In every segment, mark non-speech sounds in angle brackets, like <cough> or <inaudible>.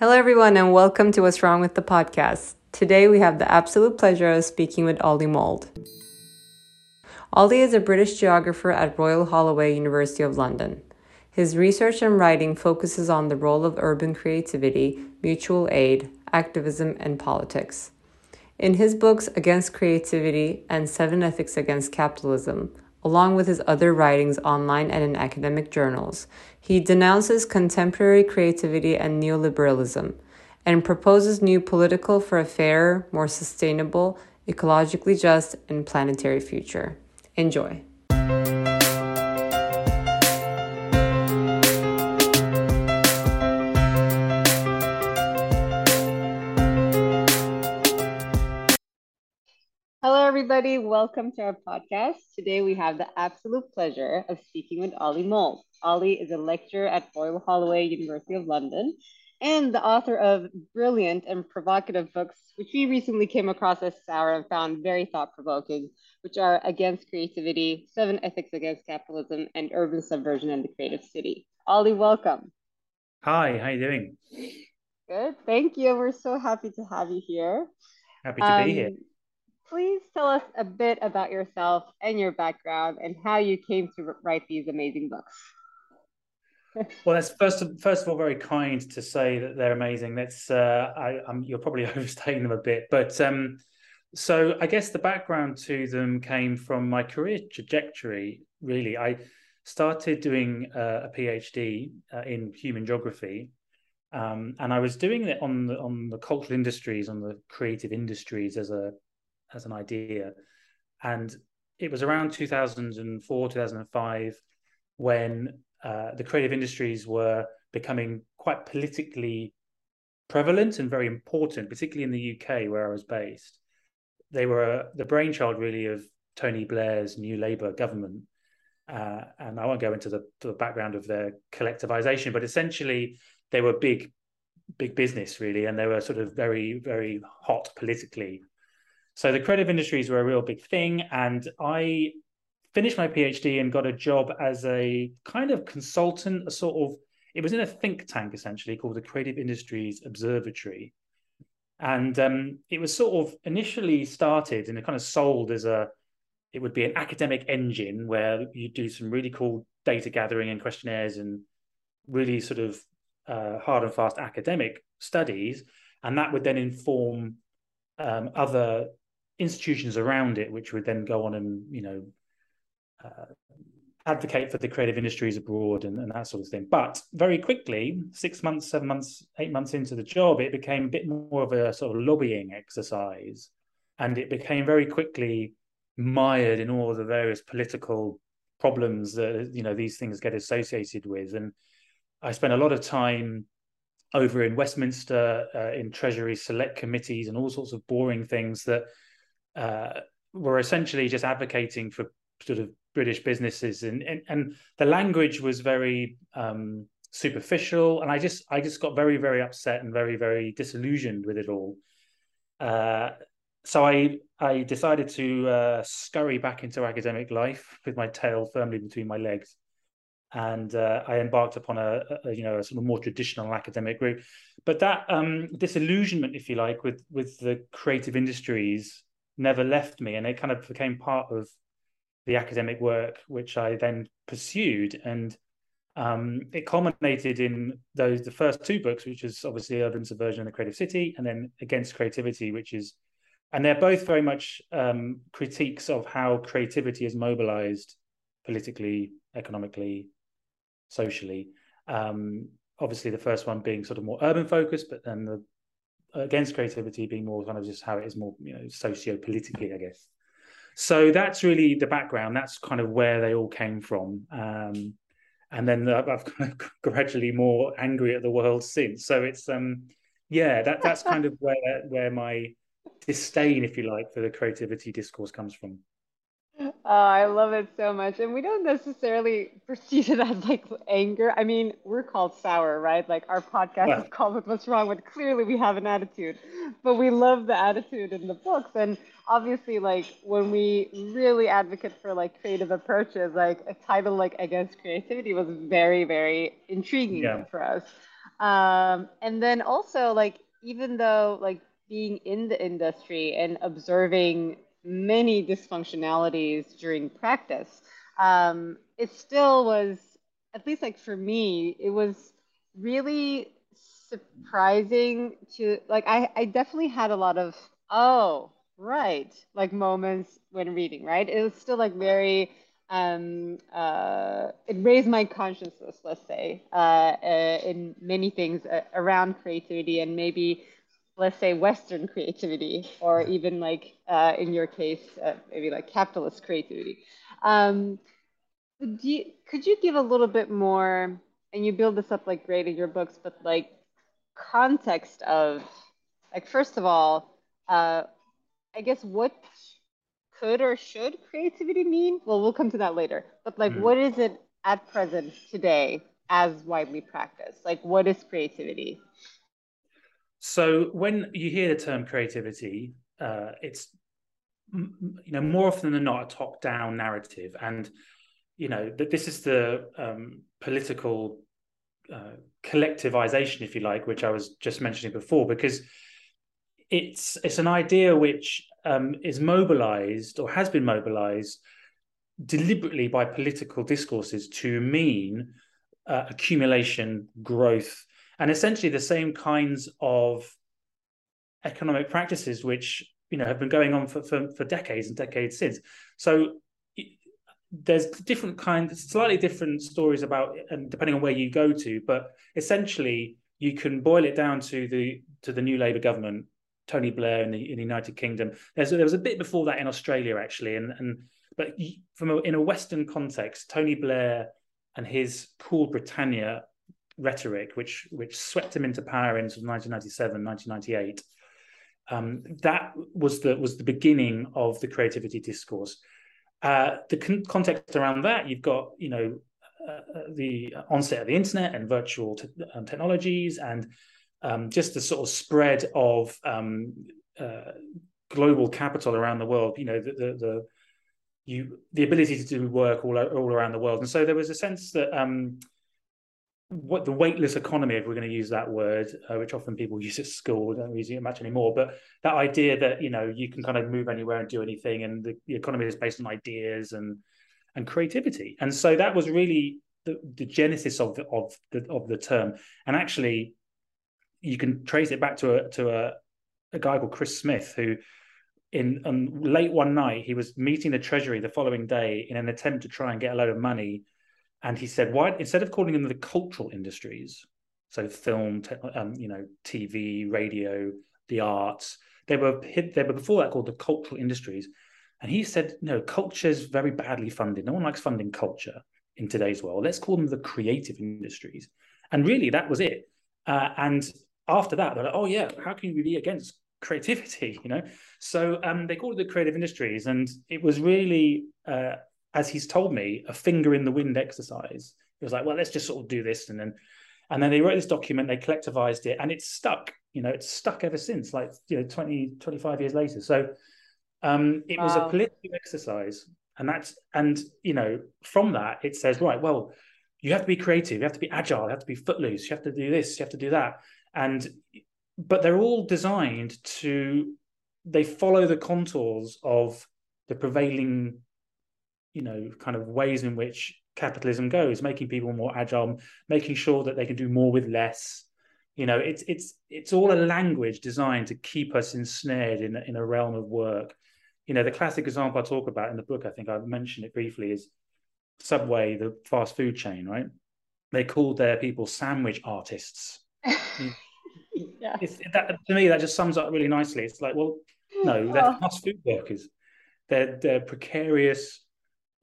Hello, everyone, and welcome to What's Wrong with the Podcast. Today, we have the absolute pleasure of speaking with Ollie Mould. Ollie is a British geographer at Royal Holloway, University of London. His research and writing focuses on the role of urban creativity, mutual aid, activism, and politics. In his books Against Creativity and Seven Ethics Against Capitalism, along with his other writings online and in academic journals, he denounces contemporary creativity and neoliberalism and proposes new political for a fairer, more sustainable, ecologically just, and planetary future. Enjoy. Everybody. Welcome to our podcast. Today we have the absolute pleasure of speaking with Ollie Mould. Ollie is a lecturer at Royal Holloway, University of London, and the author of brilliant and provocative books, which we recently came across as sour and found very thought provoking, which are Against Creativity, Seven Ethics Against Capitalism, and Urban Subversion and the Creative City. Ollie, welcome. Hi, how are you doing? Good, thank you. We're so happy to have you here. Happy to um, be here. Please tell us a bit about yourself and your background and how you came to write these amazing books. <laughs> well, that's first of, first of all very kind to say that they're amazing. That's uh, I, I'm, you're probably <laughs> overstating them a bit, but um, so I guess the background to them came from my career trajectory. Really, I started doing uh, a PhD uh, in human geography, um, and I was doing it on the on the cultural industries, on the creative industries as a as an idea. And it was around 2004, 2005 when uh, the creative industries were becoming quite politically prevalent and very important, particularly in the UK where I was based. They were the brainchild really of Tony Blair's New Labour government. Uh, and I won't go into the, the background of their collectivization, but essentially they were big, big business really, and they were sort of very, very hot politically. So the creative industries were a real big thing. And I finished my PhD and got a job as a kind of consultant, a sort of, it was in a think tank essentially called the Creative Industries Observatory. And um, it was sort of initially started and it kind of sold as a, it would be an academic engine where you do some really cool data gathering and questionnaires and really sort of uh, hard and fast academic studies. And that would then inform um, other institutions around it, which would then go on and you know uh, advocate for the creative industries abroad and, and, that sort of thing. But very quickly, six months, seven months, eight months into the job, it became a bit more of a sort of lobbying exercise, and it became very quickly mired in all the various political problems that you know these things get associated with. And I spent a lot of time over in Westminster uh, in Treasury select committees and all sorts of boring things that uh, were essentially just advocating for sort of British businesses, and and, and the language was very um, superficial, and I just I just got very very upset and very very disillusioned with it all. Uh, so I I decided to uh, scurry back into academic life with my tail firmly between my legs, and uh, I embarked upon a, a, you know a sort of more traditional academic route. But that um, disillusionment, if you like, with with the creative industries never left me, and it kind of became part of the academic work which I then pursued, and um, it culminated in those the first two books, which is obviously Urban Subversion and the Creative City, and then Against Creativity, which is, and they're both very much um, critiques of how creativity is mobilized politically, economically, socially. Um, obviously, the first one being sort of more urban focused, but then the against creativity being more kind of just how it is more you know socio-politically i guess. So that's really the background. That's kind of where they all came from. Um, and then i've kind of <laughs> gradually more angry at the world since. So it's um yeah that that's kind of where where my disdain if you like for the creativity discourse comes from Oh, I love it so much. And we don't necessarily perceive it as like anger. I mean, we're called sour, right? Like our podcast well, is called What's Wrong with Clearly we have an attitude. But we love the attitude in the books. And obviously, like when we really advocate for like creative approaches, like a title like Against Creativity was very, very intriguing yeah. for us. Um, and then also like even though like being in the industry and observing many dysfunctionalities during practice, um, it still was at least like for me, it was really surprising to like I, I definitely had a lot of oh right like moments when reading right? It was still like very um, uh, it raised my consciousness let's say uh, uh, in many things uh, around creativity and maybe let's say western creativity or even like uh, in your case uh, maybe like capitalist creativity. Um, you, could you give a little bit more and you build this up like great in your books but like context of like first of all uh i guess what could or should creativity mean? Well we'll come to that later. But like mm. what is it at present today as widely practiced? Like what is creativity so when you hear the term creativity uh it's you know more often than not a top down narrative. And you know that this is the um, political uh, collectivization, if you like, which I was just mentioning before, because it's it's an idea which um, is mobilized or has been mobilized deliberately by political discourses to mean uh, accumulation, growth, and essentially the same kinds of economic practices which you know have been going on for, for, for decades and decades since. So there's different kinds, slightly different stories about, and depending on where you go to, but essentially you can boil it down to the to the new Labour government, Tony Blair in the, in the United Kingdom. There's there was a bit before that in Australia actually, and and but from a, in a Western context, Tony Blair and his Cool Britannia rhetoric, which which swept him into power in 1997, 1998. Um, that was the was the beginning of the creativity discourse. Uh, the con- context around that, you've got, you know, uh, uh the onset of the internet and virtual te- um, technologies, and um, just the sort of spread of um, uh, global capital around the world. You know, the, the, the you the ability to do work all all around the world, and so there was a sense that um, what the weightless economy, if we're going to use that word, uh, which often people use at school, don't use it much anymore, but that idea that you know you can kind of move anywhere and do anything, and the, the economy is based on ideas and and creativity, and so that was really the, the genesis of the, of the of the term, and actually, you can trace it back to a to a, a guy called Chris Smith who. In um, late one night, he was meeting the Treasury the following day in an attempt to try and get a load of money and he said, why instead of calling them the cultural industries, so film, te- um, you know, TV, radio, the arts, they were they were before that called the cultural industries. And he said, no, culture is very badly funded. No one likes funding culture in today's world. Let's call them the creative industries. And really, that was it. Uh, and after that, they're like, oh yeah, how can you be against creativity? <laughs> You know, so um, they called it the creative industries, and it was really uh, as he's told me, a finger in the wind exercise. He was like, well, let's just sort of do this. And then and then they wrote this document, they collectivized it, and it's stuck. You know, it's stuck ever since, like, you know, 20, 25 years later. So um, it wow. was a political exercise. And that's, and, you know, from that, it says, right, well, you have to be creative, you have to be agile, you have to be footloose, you have to do this, you have to do that. And, but they're all designed to, they follow the contours of the prevailing you know kind of ways in which capitalism goes making people more agile making sure that they can do more with less. You know it's it's it's all a language designed to keep us ensnared in in a realm of work. You know the classic example i talk about in the book i think i mentioned it briefly is subway the fast food chain right? They called their people sandwich artists. <laughs> Yeah. that, to me that just sums up really nicely. It's like well no they're oh. fast food workers. They're, they're precarious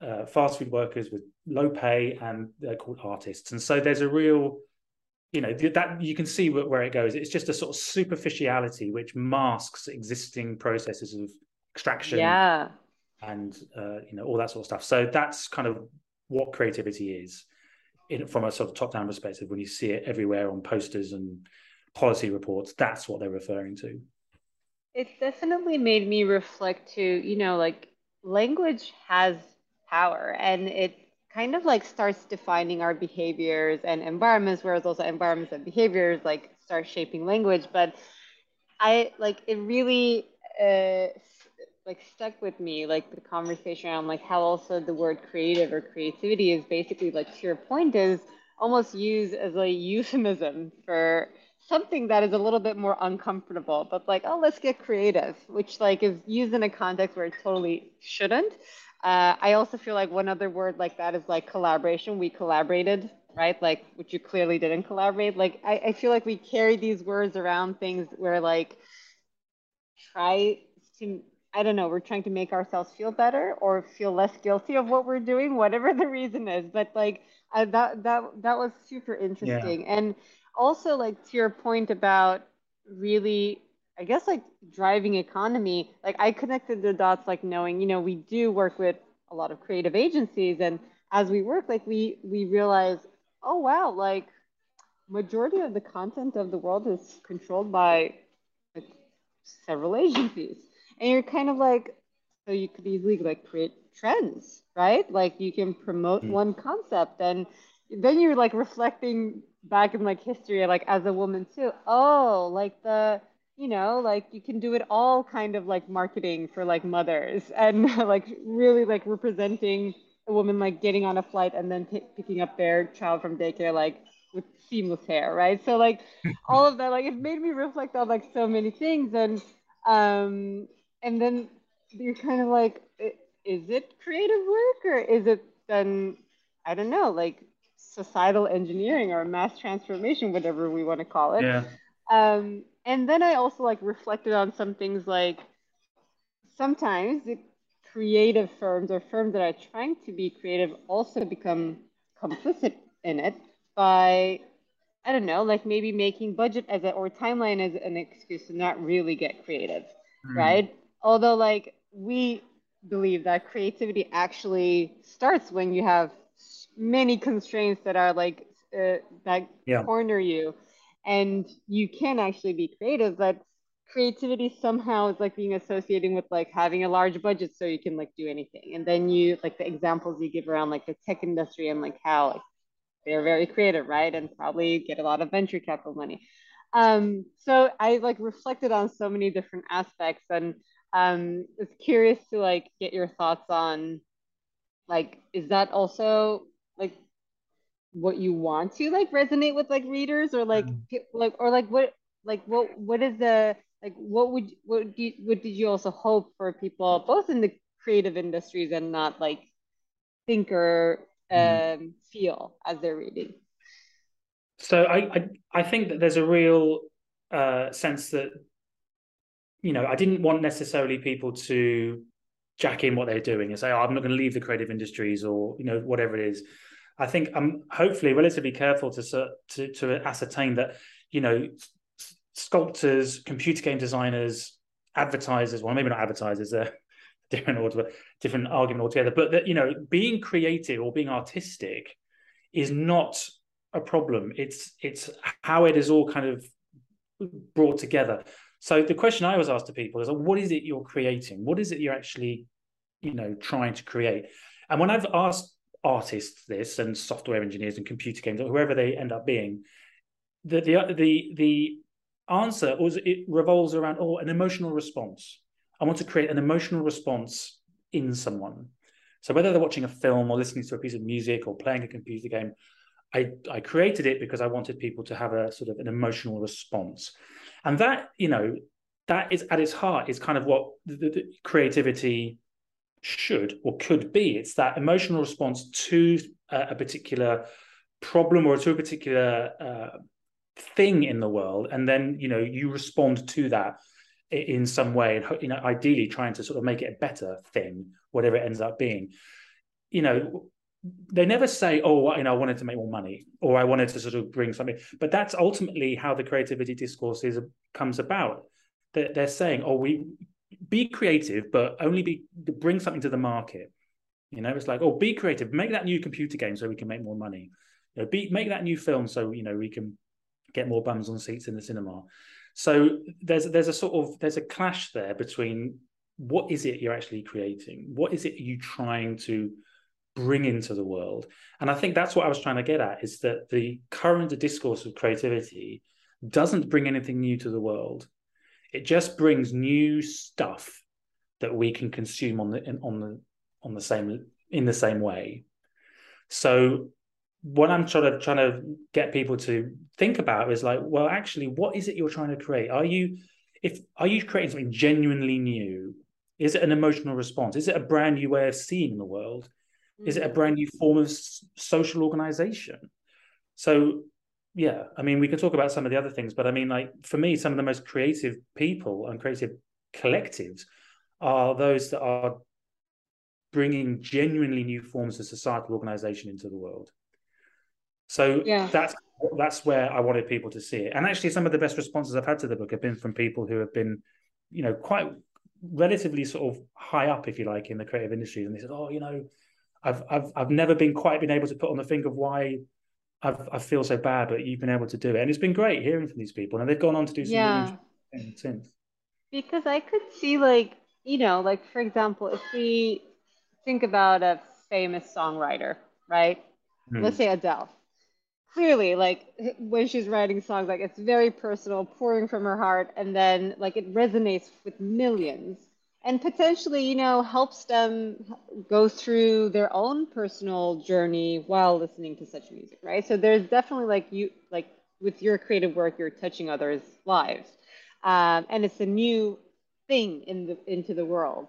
uh, fast food workers with low pay and they're called artists. And so there's a real, you know, that you can see where it goes. It's just a sort of superficiality which masks existing processes of extraction. Yeah. And, uh, you know, all that sort of stuff. So that's kind of what creativity is in, from a sort of top down perspective. When you see it everywhere on posters and policy reports, that's what they're referring to. It definitely made me reflect to, you know, like language has power and it kind of like starts defining our behaviors and environments, whereas also environments and behaviors like start shaping language. But I like it really uh, like stuck with me, like the conversation around like how also the word creative or creativity is basically like to your point is almost used as a euphemism for something that is a little bit more uncomfortable, but like, oh, let's get creative, which like is used in a context where it totally shouldn't. Uh, I also feel like one other word like that is like collaboration. We collaborated, right? Like, which you clearly didn't collaborate. Like, I, I feel like we carry these words around things where like try to, I don't know, we're trying to make ourselves feel better or feel less guilty of what we're doing, whatever the reason is. But like, I, that that that was super interesting, yeah. and also like to your point about really I guess like driving economy, like I connected the dots, like knowing, you know, we do work with a lot of creative agencies, and as we work, like we we realize, oh wow, like majority of the content of the world is controlled by like, several <laughs> agencies, and you're kind of like, so you could easily like create trends, right? Like you can promote mm. one concept, and then you're like reflecting back in like history, like as a woman too. Oh, like the you know, like you can do it all kind of like marketing for like mothers <laughs> and like really like representing a woman like getting on a flight and then t- picking up their child from daycare like with seamless hair, right? So like <laughs> all of that, like it made me reflect on like so many things and um and then you're kind of like, is it creative work or is it then I don't know, like societal engineering or mass transformation, whatever we want to call it. Yeah. Um, and then I also like reflected on some things like sometimes the creative firms or firms that are trying to be creative also become complicit in it by I don't know, like maybe making budget as a or timeline as an excuse to not really get creative, mm. right? Although like we believe that creativity actually starts when you have many constraints that are like uh, that yeah. corner you and you can actually be creative but creativity somehow is like being associated with like having a large budget so you can like do anything. And then you like the examples you give around like the tech industry and like how like, they're very creative right? And probably get a lot of venture capital money. Um so i like reflected on so many different aspects and um was curious to like get your thoughts on like is that also like what you want to like resonate with like readers or like mm. like or like what like what what is the like what would what do you, what did you also hope for people both in the creative industries and not like think or mm. um, feel as they're reading so I, I i think that there's a real uh sense that you know i didn't want necessarily people to jack in what they're doing and say oh i'm not going to leave the creative industries or you know whatever it is I think I'm hopefully relatively careful to to, to ascertain that you know sculptors, computer game designers, advertisers. Well, maybe not advertisers. Uh, a <laughs> different order, different argument altogether. But that you know, being creative or being artistic is not a problem. It's it's how it is all kind of brought together. So the question I was asked to people is, what is it you're creating? What is it you're actually, you know, trying to create? And when I've asked artists this and software engineers and computer games or whoever they end up being the the the, the answer was it revolves around oh an emotional response. I want to create an emotional response in someone. So whether they're watching a film or listening to a piece of music or playing a computer game i i created it because i wanted people to have a sort of an emotional response. And that you know that is at its heart is kind of what the, the creativity should or could be. It's that emotional response to a, a particular problem or to a particular uh, thing in the world, and then you know you respond to that in some way, and you know ideally trying to sort of make it a better thing, whatever it ends up being. You know, they never say, "Oh, you know, I wanted to make more money," or "I wanted to sort of bring something," but that's ultimately how the creativity discourse is comes about. They're, they're saying, "Oh, we be creative, but only be bring something to the market. You know, it's like, oh, be creative, make that new computer game so we can make more money. You know, be make that new film so you know we can get more bums on seats in the cinema. So there's there's a sort of there's a clash there between what is it you're actually creating? What is it you trying to bring into the world. And I think that's what I was trying to get at is that the current discourse of creativity doesn't bring anything new to the world. It just brings new stuff that we can consume on the on the on the same in the same way. So what I'm sort of trying to get people to think about is like, well, actually, what is it you're trying to create? Are you if are you creating something genuinely new? Is it an emotional response? Is it a brand new way of seeing the world? Is it a mm. brand new form of social organization? So yeah, I mean, we can talk about some of the other things, but I mean, like for me, some of the most creative people and creative collectives are those that are bringing genuinely new forms of societal organization into the world. So yeah. that's that's where I wanted people to see it. And actually, some of the best responses I've had to the book have been from people who have been, you know, quite relatively sort of high up, if you like, in the creative industries. And they said, "Oh, you know, I've I've I've never been quite been able to put on the finger of why I've, I feel so bad, but you've been able to do it." And it's been great hearing from these people, and they've gone on to do some yeah. really since. Because I could see, like, you know, like for example, if we think about a famous songwriter, right? Mm. Let's say Adele clearly like when she's writing songs like it's very personal pouring from her heart and then like it resonates with millions and potentially you know helps them go through their own personal journey while listening to such music right? So there's definitely like you like with your creative work you're touching others lives. Um, and it's a new thing in the into the world.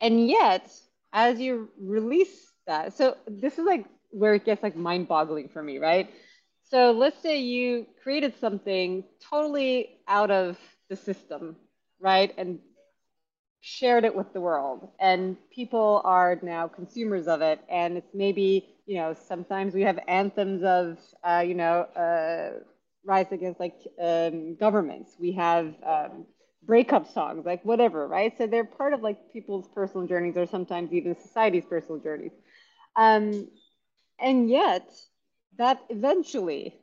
And yet as you release that so this is like where it gets like mind boggling for me right? So let's say you created something totally out of the system, right? And shared it with the world. And people are now consumers of it. And it's maybe you know sometimes we have anthems of uh, you know uh, rise against like um, governments. We have um, breakup songs like whatever right? So they're part of like people's personal journeys or sometimes even society's personal journeys. Um, and yet that eventually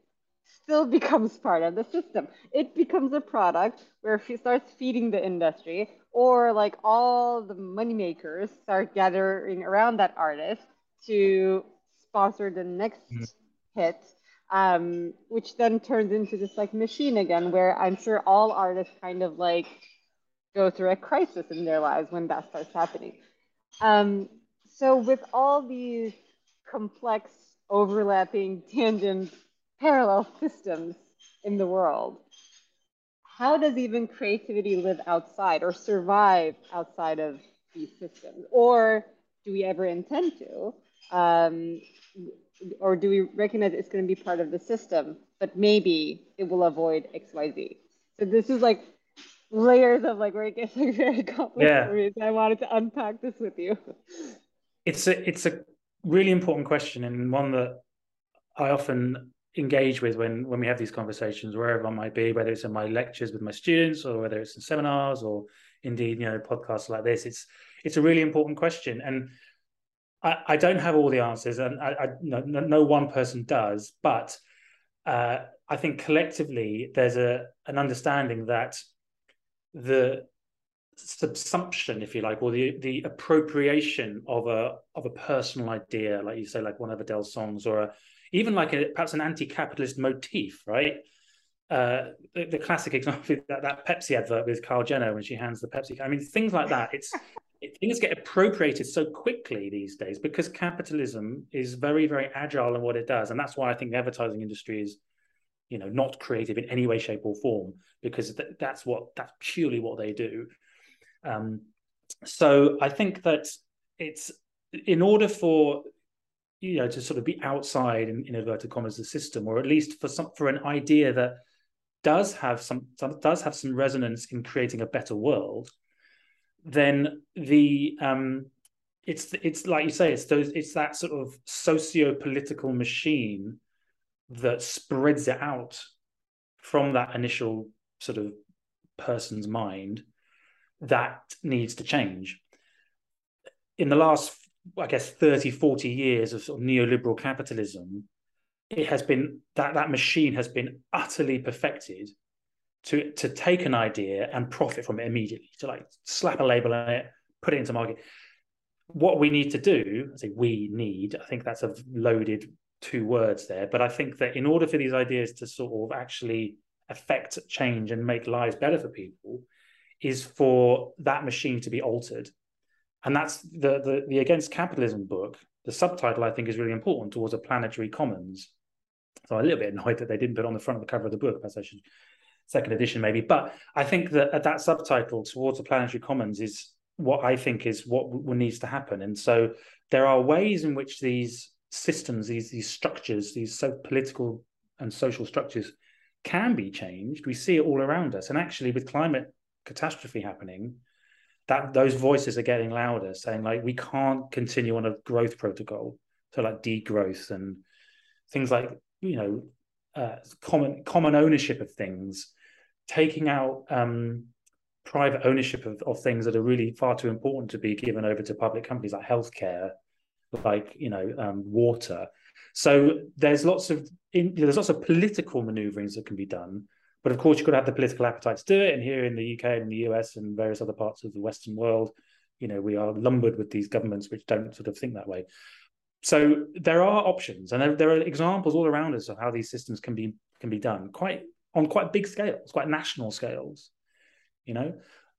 still <laughs> becomes part of the system. It becomes a product where it starts feeding the industry, or like all the moneymakers start gathering around that artist to sponsor the next mm. hit, um, which then turns into this like machine again, where I'm sure all artists kind of like go through a crisis in their lives when that starts happening. Um, so with all these complex overlapping tangent parallel <laughs> systems in the world. How does even creativity live outside or survive outside of these systems? Or do we ever intend to? Um, or do we recognize it's going to be part of the system, but maybe it will avoid XYZ? So this is like layers of like where it gets like <laughs> very complicated. Yeah. I wanted to unpack this with you. It's a it's a really important question and one that I often engage with when when we have these conversations, wherever I might be, whether it's in my lectures with my students or whether it's in seminars or indeed, you know, podcasts like this. It's it's a really important question. And I, I don't have all the answers, and I, I no, no one person does, but uh, I think collectively there's a an understanding that the subsumption, if you like, or the the appropriation of a of a personal idea, like you say, like one of Adele's songs, or a, even like a, perhaps an anti-capitalist motif, right? Uh, the, the, classic example <laughs> that, that Pepsi advert with Kyle Jenner when she hands the Pepsi. I mean, things like that. It's <laughs> it, things get appropriated so quickly these days because capitalism is very very agile in what it does, and that's why I think the advertising industry is you know not creative in any way shape or form because th- that's what that's purely what they do um, so I think that it's in order for you know to sort of be outside in, in inverted commas the system, or at least for some for an idea that does have some, some does have some resonance in creating a better world, then the um, it's it's like you say it's those it's that sort of socio-political machine that spreads it out from that initial sort of person's mind that needs to change. In the last, I guess, 30, 40 years of, sort of neoliberal capitalism, it has been that that machine has been utterly perfected to to take an idea and profit from it immediately, to like slap a label on it, put it into market. what we need to do, I say we need, I think that's a loaded two words there, but I think that in order for these ideas to sort of actually affect change and make lives better for people, is for that machine to be altered. And that's the, the, the Against Capitalism book. The subtitle, I think, is really important towards a planetary commons. So I'm a little bit annoyed that they didn't put on the front of the cover of the book. Perhaps I should second edition maybe. But I think that uh, that subtitle towards a planetary commons is what I think is what needs to happen. And so there are ways in which these systems, these these structures, these so political and social structures can be changed. We see it all around us. And actually with climate catastrophe happening, that those voices are getting louder, saying like we can't continue on a growth protocol. So like degrowth and things like, you know, uh, common common ownership of things, taking out um, private ownership of, of things that are really far too important to be given over to public companies like healthcare, like you know um, water. So there's lots of in, there's lots of political manoeuvrings that can be done, but of course you've got to have the political appetite to do it. And here in the UK and the US and various other parts of the Western world, you know we are lumbered with these governments which don't sort of think that way. So there are options, and there, there are examples all around us of how these systems can be can be done quite on quite big scales, quite national scales you know,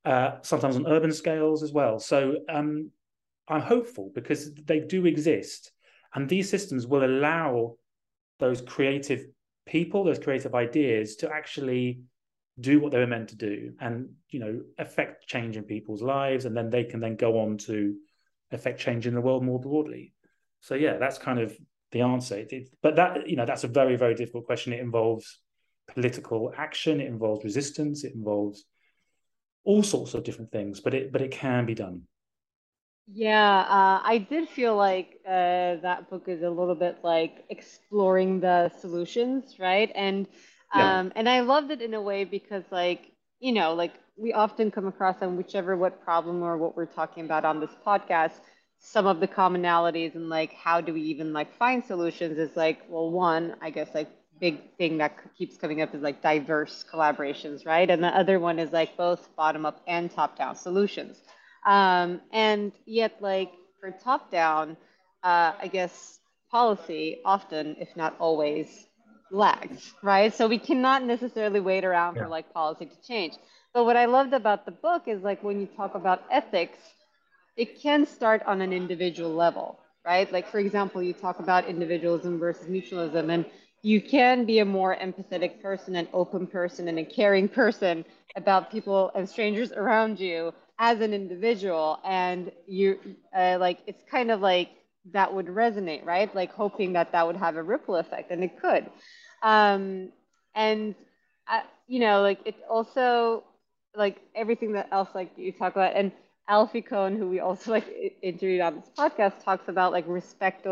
uh, sometimes on urban scales as well. So um, I'm hopeful because they do exist, and these systems will allow those creative people, those creative ideas, to actually do what they were meant to do, and you know, affect change in people's lives, and then they can then go on to affect change in the world more broadly. So yeah, that's kind of the answer. It, it, but that you know, that's a very very difficult question. It involves political action, it involves resistance, it involves all sorts of different things, but it but it can be done. Yeah, uh, I did feel like uh, that book is a little bit like exploring the solutions, right? And um, yeah. and I loved it in a way because like you know like we often come across on whichever what problem or what we're talking about on this podcast some of the commonalities and like how do we even like find solutions is like well one i guess like big thing that keeps coming up is like diverse collaborations, right? And the other one is like both bottom up and top down solutions. Um, and yet, like for top down, uh, I guess policy often, if not always, lags, right? So we cannot necessarily wait around yeah. for like policy to change. But what I loved about the book is like when you talk about ethics, it can start on an individual level, right? Like for example, you talk about individualism versus mutualism, and you can be a more empathetic person, an open person, and a caring person about people and strangers around you as an individual. And you, uh, like, it's kind of like that would resonate, right? Like hoping that that would have a ripple effect, and it could. Um, and uh, you know, like it's also like everything that else like you talk about, and Alfie Kohn, who we also like interviewed on this podcast, talks about like respect,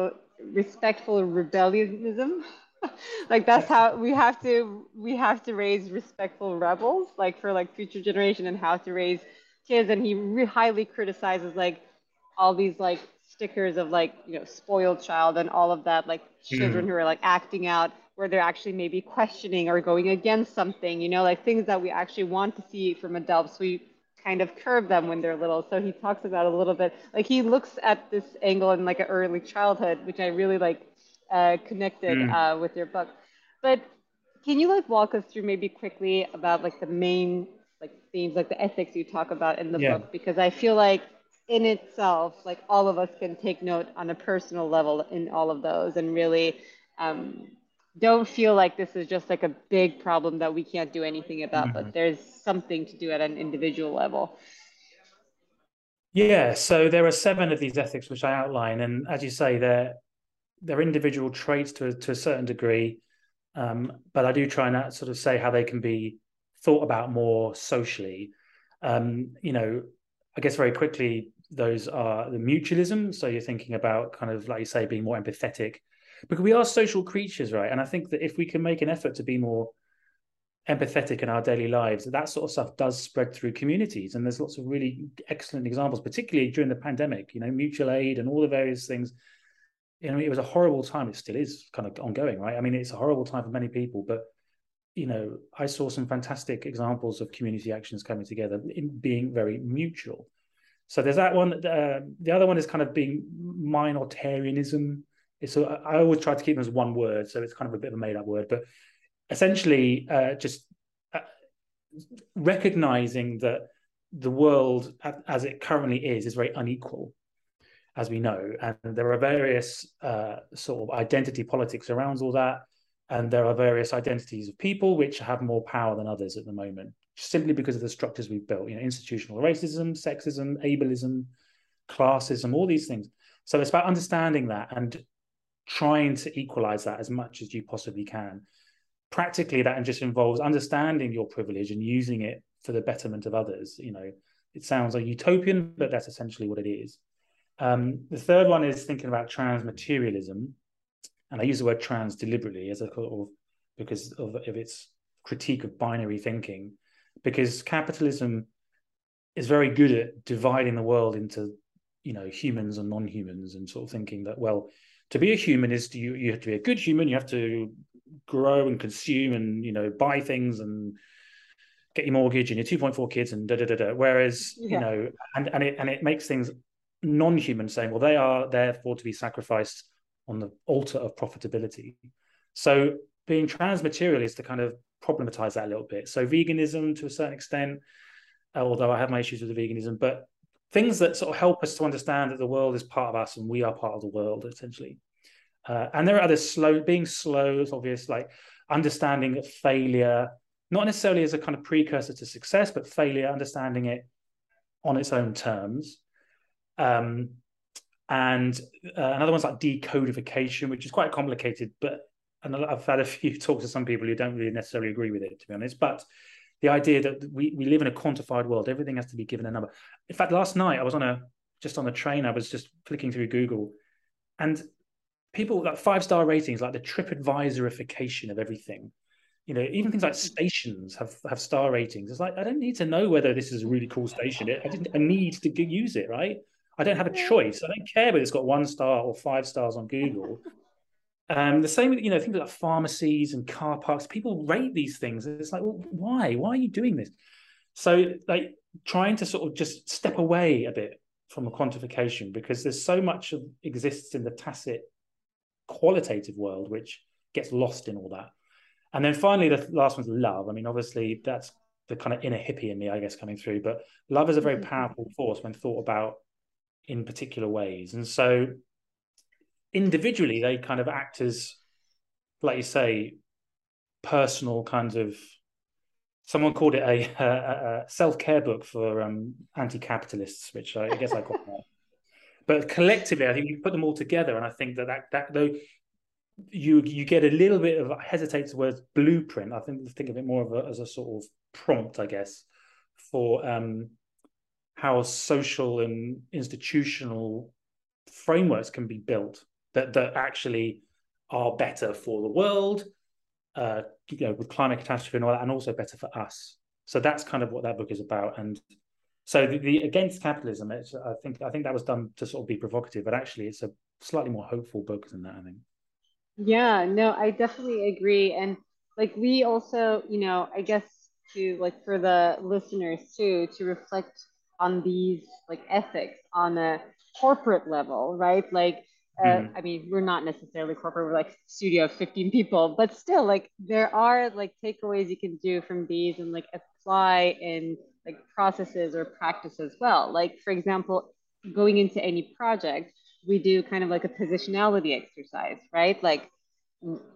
respectful rebellionism. <laughs> like that's how we have to we have to raise respectful rebels like for like future generation and how to raise kids and he re- highly criticizes like all these like stickers of like you know spoiled child and all of that like children mm. who are like acting out where they're actually maybe questioning or going against something you know like things that we actually want to see from adults we kind of curb them when they're little so he talks about a little bit like he looks at this angle in like an early childhood which i really like uh, connected mm. uh, with your book. But can you like walk us through maybe quickly about like the main like themes, like the ethics you talk about in the yeah. book? Because I feel like in itself, like all of us can take note on a personal level in all of those and really um, don't feel like this is just like a big problem that we can't do anything about, mm-hmm. but there's something to do at an individual level. Yeah, so there are seven of these ethics which I outline, and as you say, they're they're individual traits to to a certain degree, um, but I do try and sort of say how they can be thought about more socially. Um, you know, I guess very quickly those are the mutualism. So you're thinking about kind of like you say, being more empathetic, because we are social creatures, right? And I think that if we can make an effort to be more empathetic in our daily lives, that sort of stuff does spread through communities. And there's lots of really excellent examples, particularly during the pandemic. You know, mutual aid and all the various things you know, it was a horrible time. It still is kind of ongoing, right? I mean, it's a horrible time for many people, but you know, I saw some fantastic examples of community actions coming together in being very mutual. So there's that one. Uh, the other one is kind of being minoritarianism. So I always try to keep them as one word, so it's kind of a bit of a made up word, but essentially uh, just uh, recognizing that the world as it currently is is very unequal as we know and there are various uh, sort of identity politics around all that and there are various identities of people which have more power than others at the moment simply because of the structures we've built you know institutional racism sexism ableism classism all these things. So it's about understanding that and trying to equalize that as much as you possibly can. Practically that just involves understanding your privilege and using it for the betterment of others you know. It sounds like utopian but that's essentially what it is. Um, the third one is thinking about transmaterialism and i use the word trans deliberately as a sort of because of, of its critique of binary thinking because capitalism is very good at dividing the world into you know humans and non-humans and sort of thinking that well to be a human is to, you you have to be a good human you have to grow and consume and you know buy things and get your mortgage and your 2.4 kids and da da da da whereas yeah. you know and and it and it makes things non-human saying well they are therefore to be sacrificed on the altar of profitability. So being transmaterial is to kind of problematize that a little bit. So veganism to a certain extent although i have my issues with the veganism but things that sort of help us to understand that the world is part of us and we are part of the world essentially. Uh, and there are other slow being slow is obvious like understanding failure not necessarily as a kind of precursor to success but failure understanding it on its own terms. Um, and uh, another one's like decodification which is quite complicated but and i've had a <laughs> few talks to some people who don't really necessarily agree with it to be honest but the idea that we, we live in a quantified world. Everything has to be given a number. In fact last night i was on a just on the train i was just flicking through google and people like five star ratings like the tripadvisorification of everything. You know even things like stations have have star ratings. It's like i don't need to know whether this is a really cool station. I didn't i need to use it right i don't have a choice i don't care whether it's got one star or five stars on google <laughs> um, the same, you know, things like pharmacies and car parks. People rate these things. It's like, well, why? Why are you doing this? So, like, trying to sort of just step away a bit from a quantification because there's so much of exists in the tacit qualitative world which gets lost in all that. And then finally, the last one's love. I mean, obviously, that's the kind of inner hippie in me, I guess, coming through. But love is a very mm-hmm. powerful force when thought about in particular ways. And so individually they kind of act as like you say personal kind of someone called it a, <laughs> a, a self-care book for um, anti-capitalists which I, guess I call that <laughs> but collectively I think you put them all together and I think that that, that though you you get a little bit of I hesitate to word blueprint I think think of it more of a, as a sort of prompt I guess for um, how social and institutional frameworks can be built that that actually are better for the world, uh, you know, with climate catastrophe and all that, and also better for us. So that's kind of what that book is about. And so the, the against capitalism, I think I think that was done to sort of be provocative, but actually it's a slightly more hopeful book than that. I think. Yeah, no, I definitely agree. And like we also, you know, I guess to like for the listeners too, to reflect on these like ethics on a corporate level, right? Like uh, mm. I mean, we're not necessarily corporate, we're like studio of 15 people, but still, like, there are like takeaways you can do from these and like apply in like processes or practice as well. Like, for example, going into any project, we do kind of like a positionality exercise, right? Like,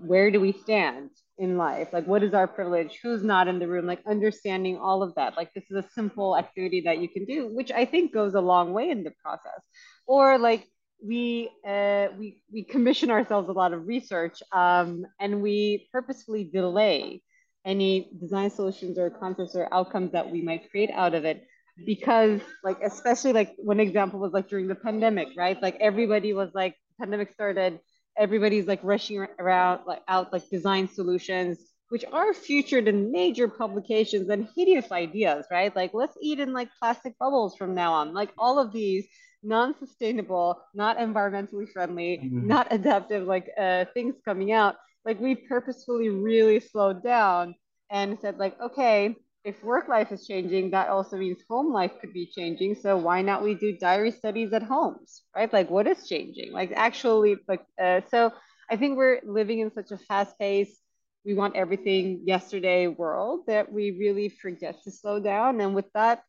where do we stand in life? Like, what is our privilege? Who's not in the room? Like, understanding all of that. Like, this is a simple activity that you can do, which I think goes a long way in the process. Or, like, we uh, we we commission ourselves a lot of research um, and we purposefully delay any design solutions or concepts or outcomes that we might create out of it because like especially like one example was like during the pandemic right like everybody was like pandemic started everybody's like rushing around like out like design solutions which are featured in major publications and hideous ideas right? Like let's eat in like plastic bubbles from now on. Like all of these non-sustainable, not environmentally friendly, mm-hmm. not adaptive, like uh, things coming out, like we purposefully really slowed down and said like, okay, if work life is changing, that also means home life could be changing. So why not we do diary studies at homes, right? Like what is changing? Like actually, like uh, so. I think we're living in such a fast pace. We want everything yesterday world that we really forget to slow down. And with that,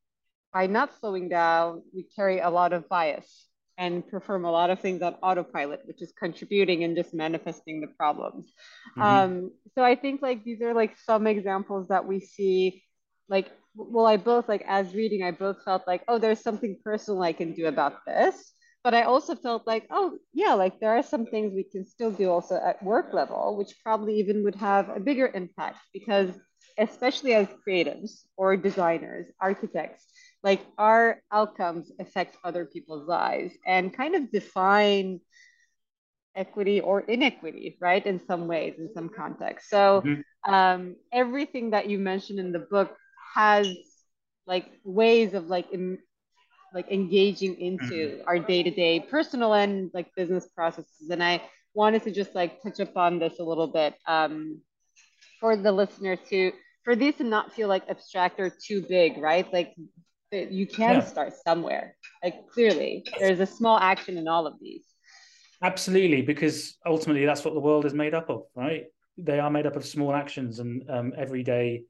by not slowing down, we carry a lot of bias and perform a lot of things on autopilot, which is contributing and just manifesting the problems. Mm-hmm. Um, so I think like these are like some examples that we see, like, well, I both like as reading, I both felt like, oh, there's something personal I can do about this. But I also felt like, oh, yeah, like there are some things we can still do also at work level, which probably even would have a bigger impact because, especially as creatives or designers, architects, like our outcomes affect other people's lives and kind of define equity or inequity right in some ways in some contexts so mm-hmm. um, everything that you mentioned in the book has like ways of like in, like engaging into mm-hmm. our day-to-day personal and like business processes and i wanted to just like touch upon this a little bit um, for the listeners to for these to not feel like abstract or too big right like you can yeah. start somewhere. Like clearly, there's a small action in all of these. Absolutely, because ultimately that's what the world is made up of, right? They are made up of small actions and um, everyday,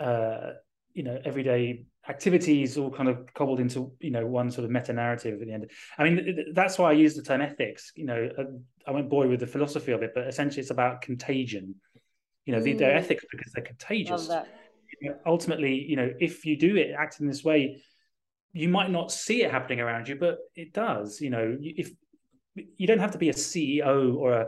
uh, you know, everyday activities all kind of cobbled into you know one sort of meta narrative at the end. I mean, that's why I use the term ethics. You know, uh, I won't bore you with the philosophy of it, but essentially it's about contagion. You know, mm. they're ethics because they're contagious ultimately, you know, if you do it, act in this way, you might not see it happening around you, but it does. You know, if you don't have to be a CEO or a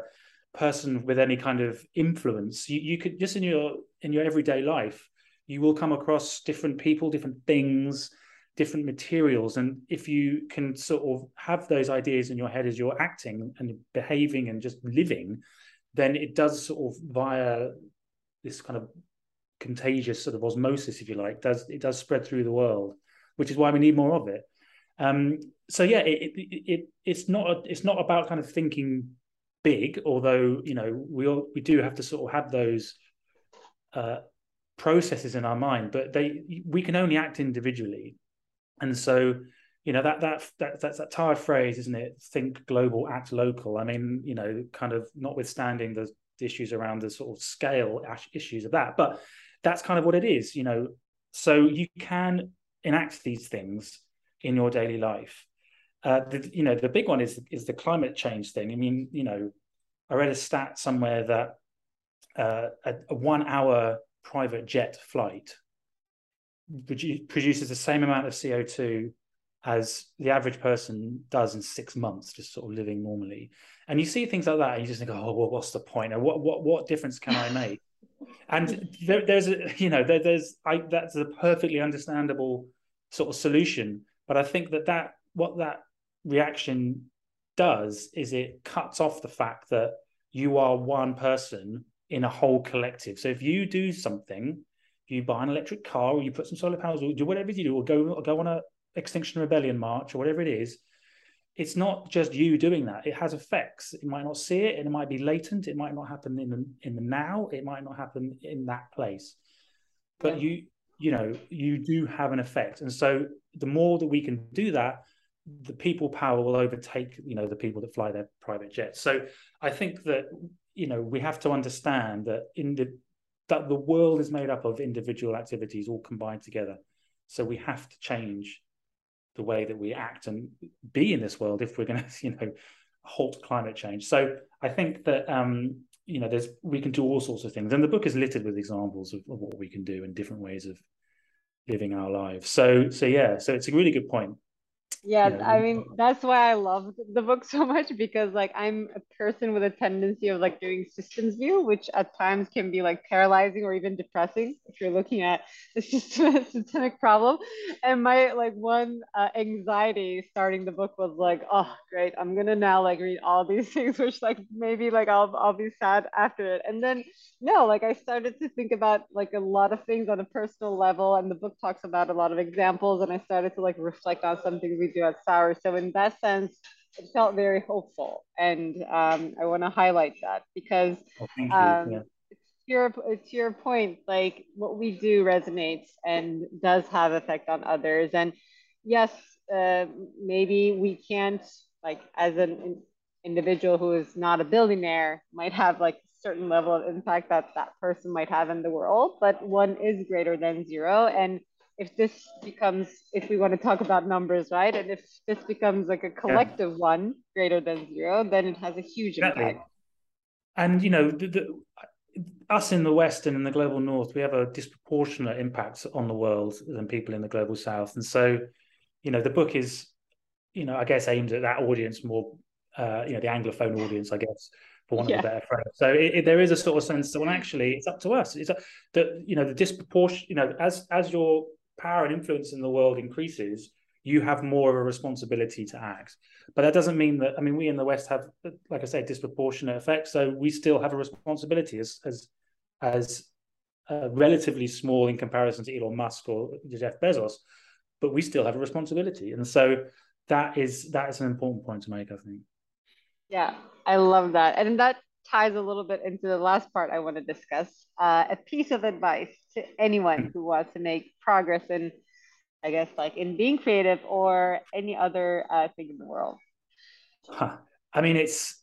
person with any kind of influence, you, you could just in your in your everyday life, you will come across different people, different things, different materials, and if you can sort of have those ideas in your head as you're acting and behaving and just living, then it does sort of via this kind of contagious sort of osmosis, if you like, does it does spread through the world, which is why we need more of it. Um, so yeah, it, it, it it's not a, it's not about kind of thinking big, although you know we all, we do have to sort of have those uh, processes in our mind, but they we can only act individually, and so you know that that that that's that tired phrase, isn't it? Think global, act local. I mean, you know, kind of notwithstanding the issues around the sort of scale issues of that, but that's kind of what it is, you know. So you can enact these things in your daily life. Uh, the, you know, the big one is is the climate change thing. I mean, you know, I read a stat somewhere that uh, a, a one hour private jet flight produces the same amount of CO two as the average person does in six months, just sort of living normally. And you see things like that, and you just think, oh, well, what's the point? what what what difference can I make? <laughs> and there, there's a you know there, there's I, that's a perfectly understandable sort of solution but i think that that what that reaction does is it cuts off the fact that you are one person in a whole collective. So if you do something you buy an electric car or you put some solar panels or do whatever you do or go or go on a extinction rebellion march or whatever it is it's not just you doing that. It has effects. It might not see it and it might be latent. It might not happen in the in the now. It might not happen in that place. But yeah. you you know you do have an effect. And so the more that we can do that the people power will overtake you know the people that fly their private jets. So i think that you know we have to understand that in the that the world is made up of individual activities all combined together. So we have to change the way that we act and be in this world if we're going <laughs> to you know halt climate change. So i think that um you know there's we can do all sorts of things. And the book is littered with examples of, of what we can do in different ways of living our lives. So so yeah so it's a really good point yeah know, i mean that's why i love the book so much because like i'm a person with a tendency of like doing systems view which at times can be like paralyzing or even depressing if you're looking at <laughs> a systemic problem. And my like one uh, anxiety starting the book was like oh great i'm gonna now like read all these <laughs> things which like maybe like i'll, I'll be sad after it. And then no like i started to think about like a lot of things on a personal level and the book talks about a lot of examples and i started to like reflect on some things we do at SOUR. So in that sense, it felt very hopeful, and um, I want to highlight that because oh, um, yeah. your to your point, like what we do resonates and does have effect on others. And yes, uh, maybe we can't like as an individual who is not a billionaire might have like a certain level of impact that that person might have in the world, but one is greater than zero. And if this becomes, if we want to talk about numbers, right, and if this becomes like a collective yeah. one greater than zero, then it has a huge exactly. impact. And you know, the, the, us in the West and in the global North, we have a disproportionate impact on the world than people in the global South. And so, you know, the book is, you know, I guess aimed at that audience more, uh, you know, the Anglophone audience, I guess, for one yeah. of a better phrase. So it, it, there is a sort of sense that, well, actually, it's up to us. It's that you know the disproportion. You know, as as your power and influence in the world increases, you have more of a responsibility to act. But that doesn't mean that, I mean, we in the West have, like I say, disproportionate effects. So we still have a responsibility as, as, as uh, relatively small in comparison to Elon Musk or Jeff Bezos, but we still have a responsibility. And so that is, that is an important point to make, I think. Yeah, I love that. And that ties a little bit into the last part I want to discuss. Uh, a piece of advice to anyone who wants to make progress in I guess, like in being creative or any other uh, thing in the world? Huh. I mean, it's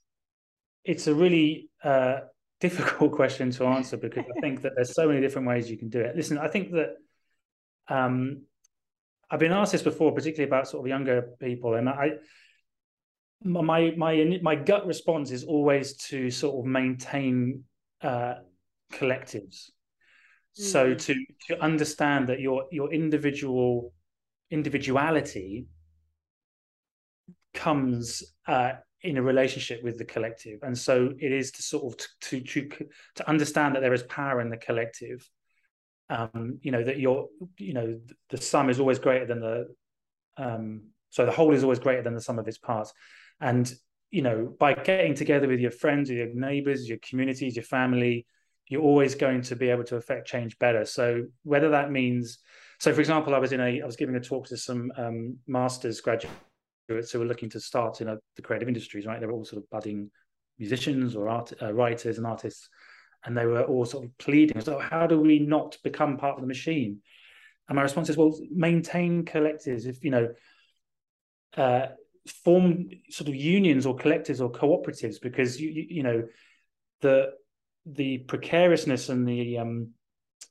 it's a really uh, <laughs> difficult question to answer because I think that there's so many different ways you can do it. Listen, I think that um, I've been asked this before, particularly about sort of younger people, and I my my my gut response is always to sort of maintain uh, collectives so mm. to to understand that your your individual individuality comes uh, in a relationship with the collective, and so it is to sort of to to to understand that there is power in the collective. Um, you know that your you know the sum is always greater than the um, so the whole is always greater than the sum of its parts, and you know by getting together with your friends, your neighbors, your communities, your family, you're always going to be able to affect change better. So whether that means, so for example, I was in a, I was giving a talk to some um, master's graduates who were looking to start in a, the creative industries, right? They were all sort of budding musicians or art, uh, writers and artists, and they were all sort of pleading. So how do we not become part of the machine? And my response is, well, maintain collectives. If you know, uh, form sort of unions or collectives or cooperatives, because you you, you know the the precariousness and the um,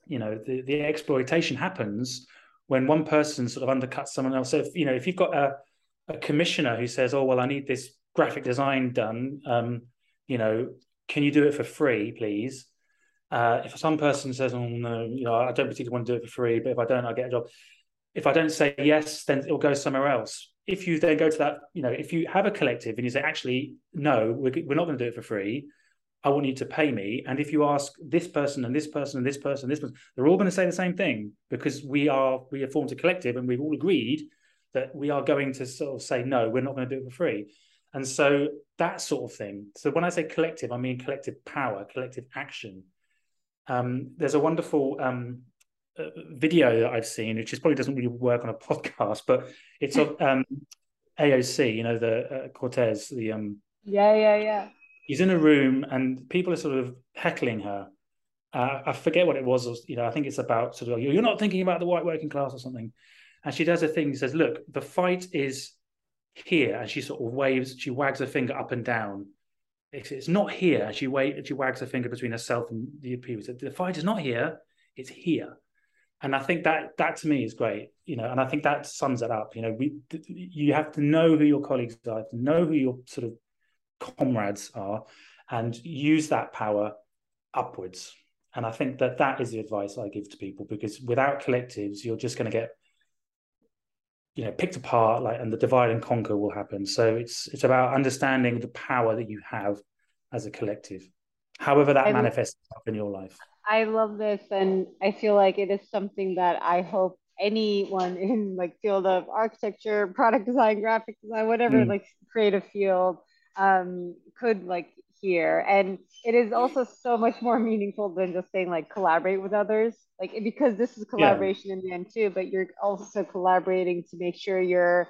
you know the, the exploitation happens when one person sort of undercuts someone else. So if you know if you've got a, a commissioner who says, "Oh well, I need this graphic design done," um, you know, can you do it for free, please? Uh, if some person says, "Oh no, you know, I don't particularly want to do it for free, but if I don't, I'll get a job." If I don't say yes, then it'll go somewhere else. If you then go to that, you know, if you have a collective and you say, "Actually, no, we're, we're not going to do it for free," I want you to pay me. And if you ask this person and this person and this person and this person, they're all going to say the same thing because we are we have formed a collective and we've all agreed that we are going to sort of say no, we're not going to do it for free. And so that sort of thing. So when I say collective, I mean collective power, collective action. Um, there's a wonderful um, video that I've seen, which just probably doesn't really work on a <laughs> podcast, but it's of um, AOC, you know, the uh, Cortez, the um, yeah, yeah, yeah he's in a room and people are sort of heckling her. Uh, I forget what it was. You know, I think it's about sort of you're not thinking about the white working class or something. And she does a thing. Says, "Look, the fight is here," and she sort of waves. She wags her finger up and down. It's, it's not here. And she wait. She wags her finger between herself and the people. The fight is not here. It's here. And I think that that to me is great. You know, and I think that sums it up. You know, we you have to know who your colleagues are, to know who your sort of comrades are and use that power upwards and i think that that is the advice i give to people because without collectives you're just going to get you know picked apart like and the divide and conquer will happen so it's it's about understanding the power that you have as a collective however that manifests in your life i love this and i feel like it is something that i hope anyone in like field of architecture product design graphic design whatever mm. like creative field um, could like hear. And it is also so much more meaningful than just saying like collaborate with others. Like because this is collaboration yeah. in the end too, but you're also collaborating to make sure you're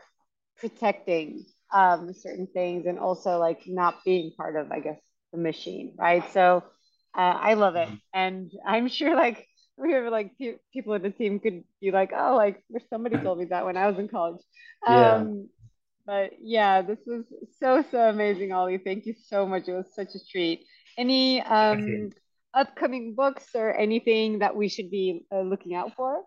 protecting um, certain things and also like not being part of, I guess, the machine, right? So Uh, I love it, mm-hmm. and I'm sure like <laughs> we have like pe- people in the team could be like, oh, like somebody <laughs> told me that when I was in college. Yeah. Um, but yeah, this was so so amazing, Ollie. Thank you so much. It was such a treat. Any um, upcoming books or anything that we should be uh, looking out for?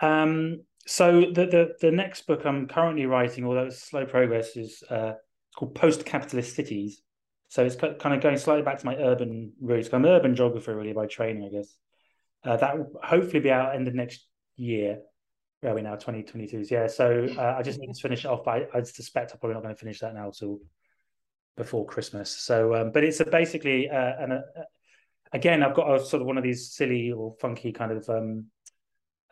Um, so the, the the next book I'm currently writing, although it's slow progress, is uh, called Post Capitalist Cities. So it's kind of going slightly back to my urban roots. I'm an urban geographer really by training, I guess. Uh, that will hopefully be out end of next year. Where are we now? 2022. Yeah. So uh, I just need to finish it off, but I, I suspect I'm probably not going to finish that now till before Christmas. So, um, but it's a basically, uh, and uh, again, I've got a sort of one of these silly or funky kind of um,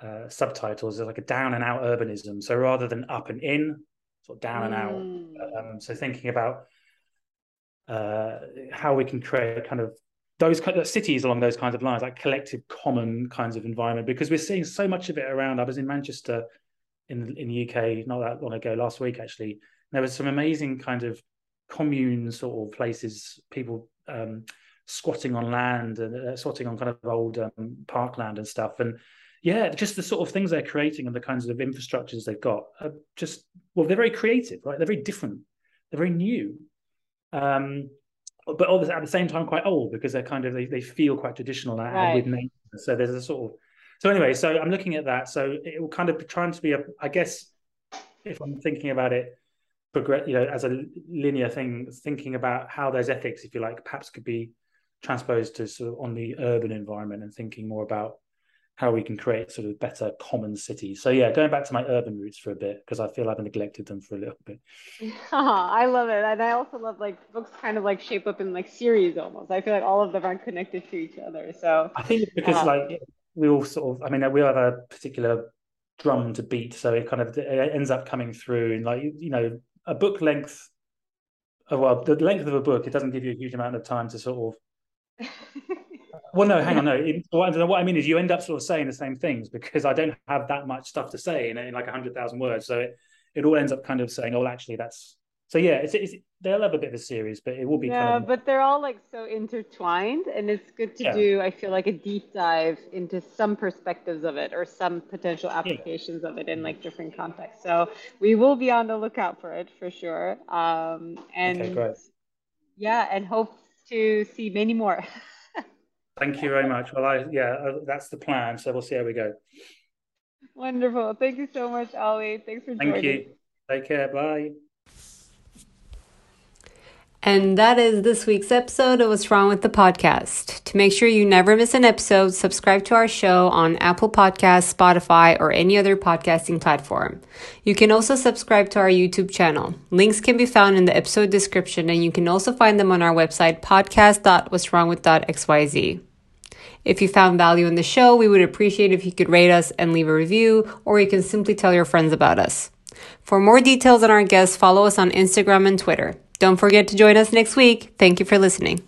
uh, subtitles. It's like a down and out urbanism. So rather than up and in, sort of down and out. Mm. Um, so thinking about uh, how we can create kind of those kind of cities along those kinds of lines, like collective common kinds of environment, because we're seeing so much of it around. I was in Manchester in in the UK not that long ago, last week actually. There was some amazing kind of commune sort of places, people um, squatting on land and uh, squatting on kind of old um, parkland and stuff. And yeah, just the sort of things they're creating and the kinds of infrastructures they've got are just well, they're very creative, right? They're very different. They're very new. Um, but at the same time quite old because they're kind of they, they feel quite traditional right. with nature. So there's a sort of so anyway, so I'm looking at that. So it will kind of be trying to be a I guess if I'm thinking about it progress you know as a linear thing, thinking about how those ethics, if you like, perhaps could be transposed to sort of on the urban environment and thinking more about how we can create sort of better common cities. So yeah, going back to my urban roots for a bit because I feel I've neglected them for a little bit. <laughs> I love it, and I also love like books kind of like shape up in like series almost. I feel like all of them are connected to each other. So I think because uh, like we all sort of, I mean, we have a particular drum to beat, so it kind of it ends up coming through and like you know a book length. Well, the length of a book, it doesn't give you a huge amount of time to sort of <laughs> Well, no, hang on, no. It, what, what, I mean is, you end up sort of saying the same things because I don't have that much stuff to say in, in like a hundred thousand words. So it, it all ends up kind of saying, "Oh, actually, that's." So yeah, it's, it's they'll have a bit of a series, but it will be. Yeah, kind of... but they're all like so intertwined, and it's good to yeah. do. I feel like a deep dive into some perspectives of it or some potential applications yeah. of it in like different contexts. So we will be on the lookout for it for sure. Um, and okay, yeah, and hope to see many more. <laughs> Thank you very much. Well, I yeah, uh, that's the plan. So we'll see how we go. Wonderful. Thank you so much, Ali. Thanks for Thank joining. Thank you. Take care. Bye. And that is this week's episode of What's Wrong with the Podcast. To make sure you never miss an episode, subscribe to our show on Apple Podcasts, Spotify, or any other podcasting platform. You can also subscribe to our YouTube channel. Links can be found in the episode description, and you can also find them on our website, podcast.what'swrongwith.xyz. If you found value in the show, we would appreciate if you could rate us and leave a review, or you can simply tell your friends about us. For more details on our guests, follow us on Instagram and Twitter. Don't forget to join us next week. Thank you for listening.